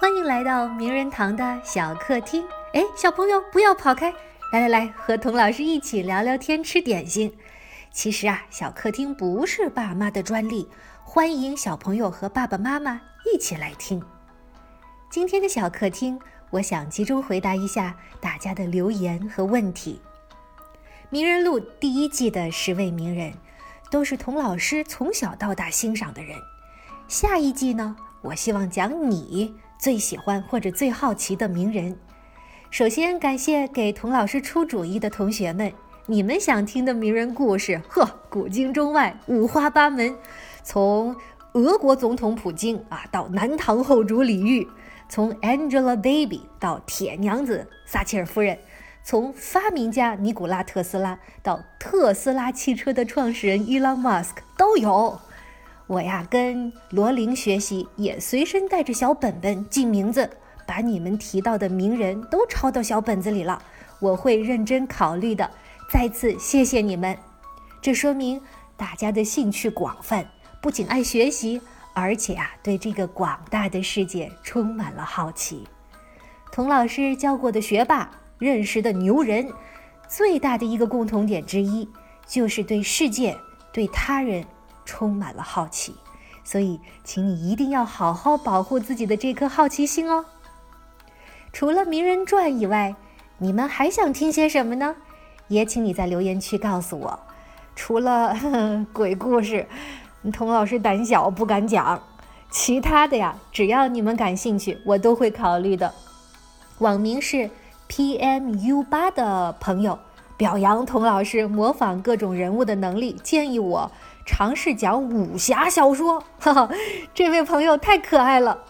欢迎来到名人堂的小客厅。哎，小朋友不要跑开，来来来，和童老师一起聊聊天，吃点心。其实啊，小客厅不是爸妈的专利，欢迎小朋友和爸爸妈妈一起来听。今天的小客厅，我想集中回答一下大家的留言和问题。名人录第一季的十位名人，都是童老师从小到大欣赏的人。下一季呢，我希望讲你。最喜欢或者最好奇的名人，首先感谢给童老师出主意的同学们，你们想听的名人故事，呵，古今中外五花八门，从俄国总统普京啊到南唐后主李煜，从 Angelababy 到铁娘子撒切尔夫人，从发明家尼古拉特斯拉到特斯拉汽车的创始人伊朗马斯克都有。我呀，跟罗琳学习，也随身带着小本本记名字，把你们提到的名人都抄到小本子里了。我会认真考虑的。再次谢谢你们，这说明大家的兴趣广泛，不仅爱学习，而且啊，对这个广大的世界充满了好奇。童老师教过的学霸，认识的牛人，最大的一个共同点之一，就是对世界、对他人。充满了好奇，所以请你一定要好好保护自己的这颗好奇心哦。除了名人传以外，你们还想听些什么呢？也请你在留言区告诉我。除了 鬼故事，童老师胆小不敢讲，其他的呀，只要你们感兴趣，我都会考虑的。网名是 PMU 八的朋友表扬童老师模仿各种人物的能力，建议我。尝试讲武侠小说，哈哈，这位朋友太可爱了。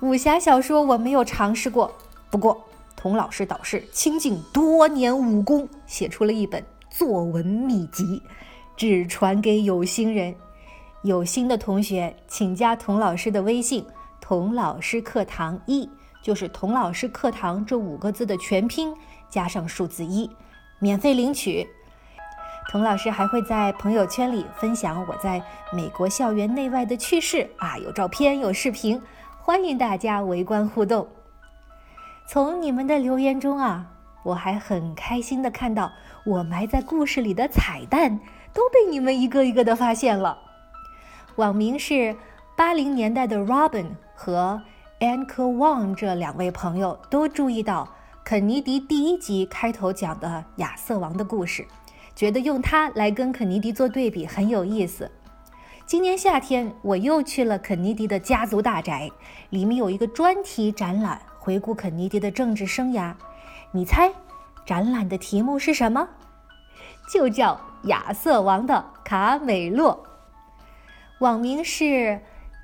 武侠小说我没有尝试过，不过童老师导师倾尽多年武功，写出了一本作文秘籍，只传给有心人。有心的同学，请加童老师的微信“童老师课堂一”，就是“童老师课堂”这五个字的全拼加上数字一，免费领取。童老师还会在朋友圈里分享我在美国校园内外的趣事啊，有照片，有视频，欢迎大家围观互动。从你们的留言中啊，我还很开心的看到我埋在故事里的彩蛋都被你们一个一个的发现了。网名是八零年代的 Robin 和 Anchor Wang 这两位朋友都注意到肯尼迪第一集开头讲的亚瑟王的故事。觉得用它来跟肯尼迪做对比很有意思。今年夏天我又去了肯尼迪的家族大宅，里面有一个专题展览，回顾肯尼迪的政治生涯。你猜，展览的题目是什么？就叫亚瑟王的卡美洛。网名是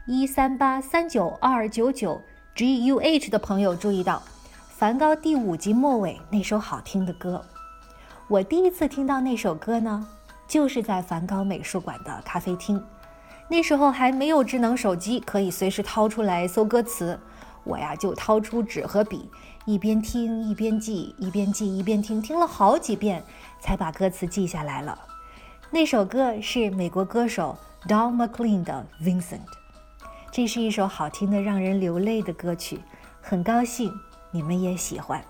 一三八三九二九九 G U H 的朋友注意到，梵高第五集末尾那首好听的歌。我第一次听到那首歌呢，就是在梵高美术馆的咖啡厅。那时候还没有智能手机，可以随时掏出来搜歌词。我呀就掏出纸和笔，一边听一边记，一边记一边听，听了好几遍才把歌词记下来了。那首歌是美国歌手 Don McLean 的《Vincent》，这是一首好听的让人流泪的歌曲。很高兴你们也喜欢。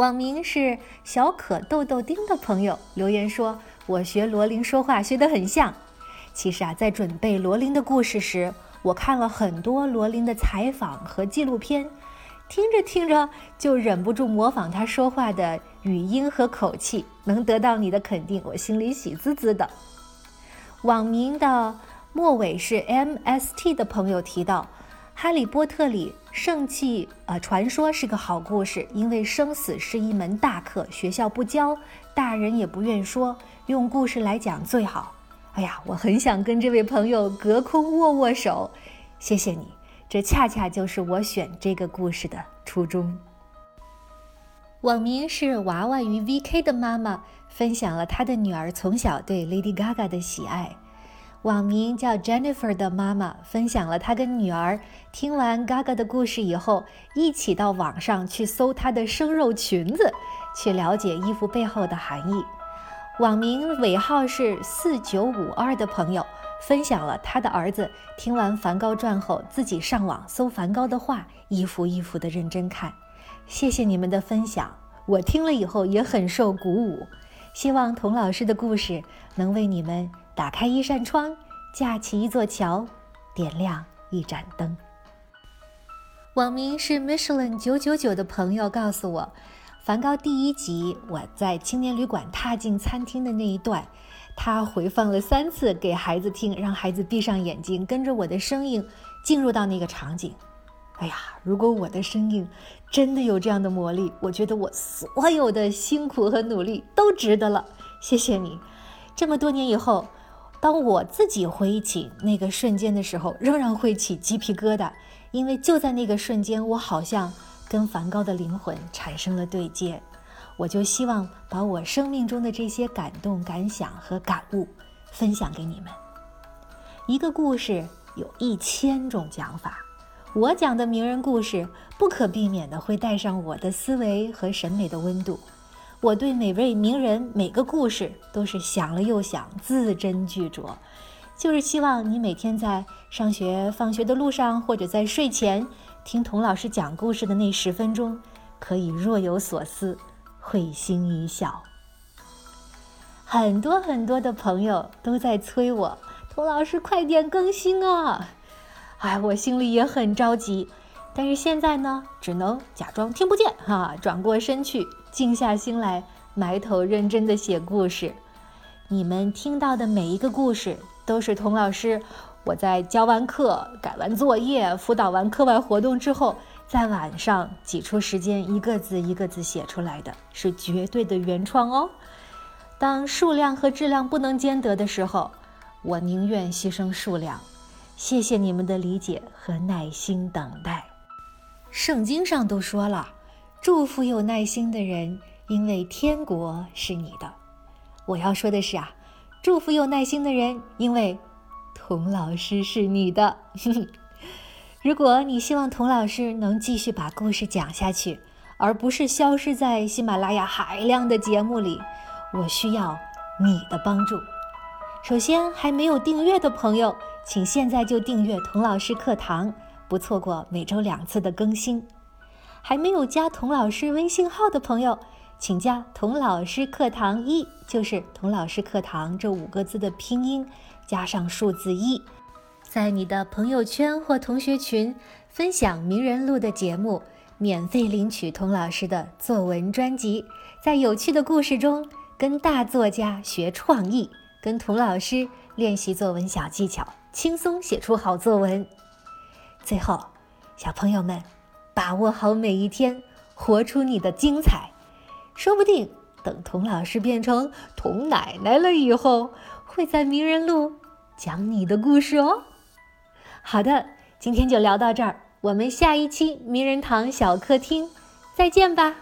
网名是小可豆豆丁的朋友留言说：“我学罗琳说话学得很像。其实啊，在准备罗琳的故事时，我看了很多罗琳的采访和纪录片，听着听着就忍不住模仿她说话的语音和口气。能得到你的肯定，我心里喜滋滋的。”网名的末尾是 MST 的朋友提到。《哈利波特》里圣器呃传说是个好故事，因为生死是一门大课，学校不教，大人也不愿说，用故事来讲最好。哎呀，我很想跟这位朋友隔空握握手，谢谢你，这恰恰就是我选这个故事的初衷。网名是娃娃鱼 VK 的妈妈分享了她的女儿从小对 Lady Gaga 的喜爱。网名叫 Jennifer 的妈妈分享了她跟女儿听完 Gaga 的故事以后，一起到网上去搜她的生肉裙子，去了解衣服背后的含义。网名尾号是四九五二的朋友分享了他的儿子听完《梵高传》后，自己上网搜梵高的画，一幅一幅的认真看。谢谢你们的分享，我听了以后也很受鼓舞。希望童老师的故事能为你们打开一扇窗，架起一座桥，点亮一盏灯。网名是 Michelin 九九九的朋友告诉我，梵高第一集我在青年旅馆踏进餐厅的那一段，他回放了三次给孩子听，让孩子闭上眼睛，跟着我的声音进入到那个场景。哎呀，如果我的声音真的有这样的魔力，我觉得我所有的辛苦和努力都值得了。谢谢你，这么多年以后，当我自己回忆起那个瞬间的时候，仍然会起鸡皮疙瘩。因为就在那个瞬间，我好像跟梵高的灵魂产生了对接，我就希望把我生命中的这些感动、感想和感悟分享给你们。一个故事有一千种讲法，我讲的名人故事不可避免的会带上我的思维和审美的温度。我对每位名人、每个故事都是想了又想，字斟句酌。就是希望你每天在上学、放学的路上，或者在睡前听童老师讲故事的那十分钟，可以若有所思，会心一笑。很多很多的朋友都在催我，童老师快点更新啊！哎，我心里也很着急，但是现在呢，只能假装听不见哈，转过身去，静下心来，埋头认真的写故事。你们听到的每一个故事。都是童老师，我在教完课、改完作业、辅导完课外活动之后，在晚上挤出时间一个字一个字写出来的，是绝对的原创哦。当数量和质量不能兼得的时候，我宁愿牺牲数量。谢谢你们的理解和耐心等待。圣经上都说了，祝福有耐心的人，因为天国是你的。我要说的是啊。祝福有耐心的人，因为童老师是你的。如果你希望童老师能继续把故事讲下去，而不是消失在喜马拉雅海量的节目里，我需要你的帮助。首先，还没有订阅的朋友，请现在就订阅童老师课堂，不错过每周两次的更新。还没有加童老师微信号的朋友。请加“童老师课堂一”，就是“童老师课堂”这五个字的拼音加上数字一，在你的朋友圈或同学群分享名人录的节目，免费领取童老师的作文专辑，在有趣的故事中跟大作家学创意，跟童老师练习作文小技巧，轻松写出好作文。最后，小朋友们，把握好每一天，活出你的精彩。说不定等童老师变成童奶奶了以后，会在名人录讲你的故事哦。好的，今天就聊到这儿，我们下一期名人堂小客厅再见吧。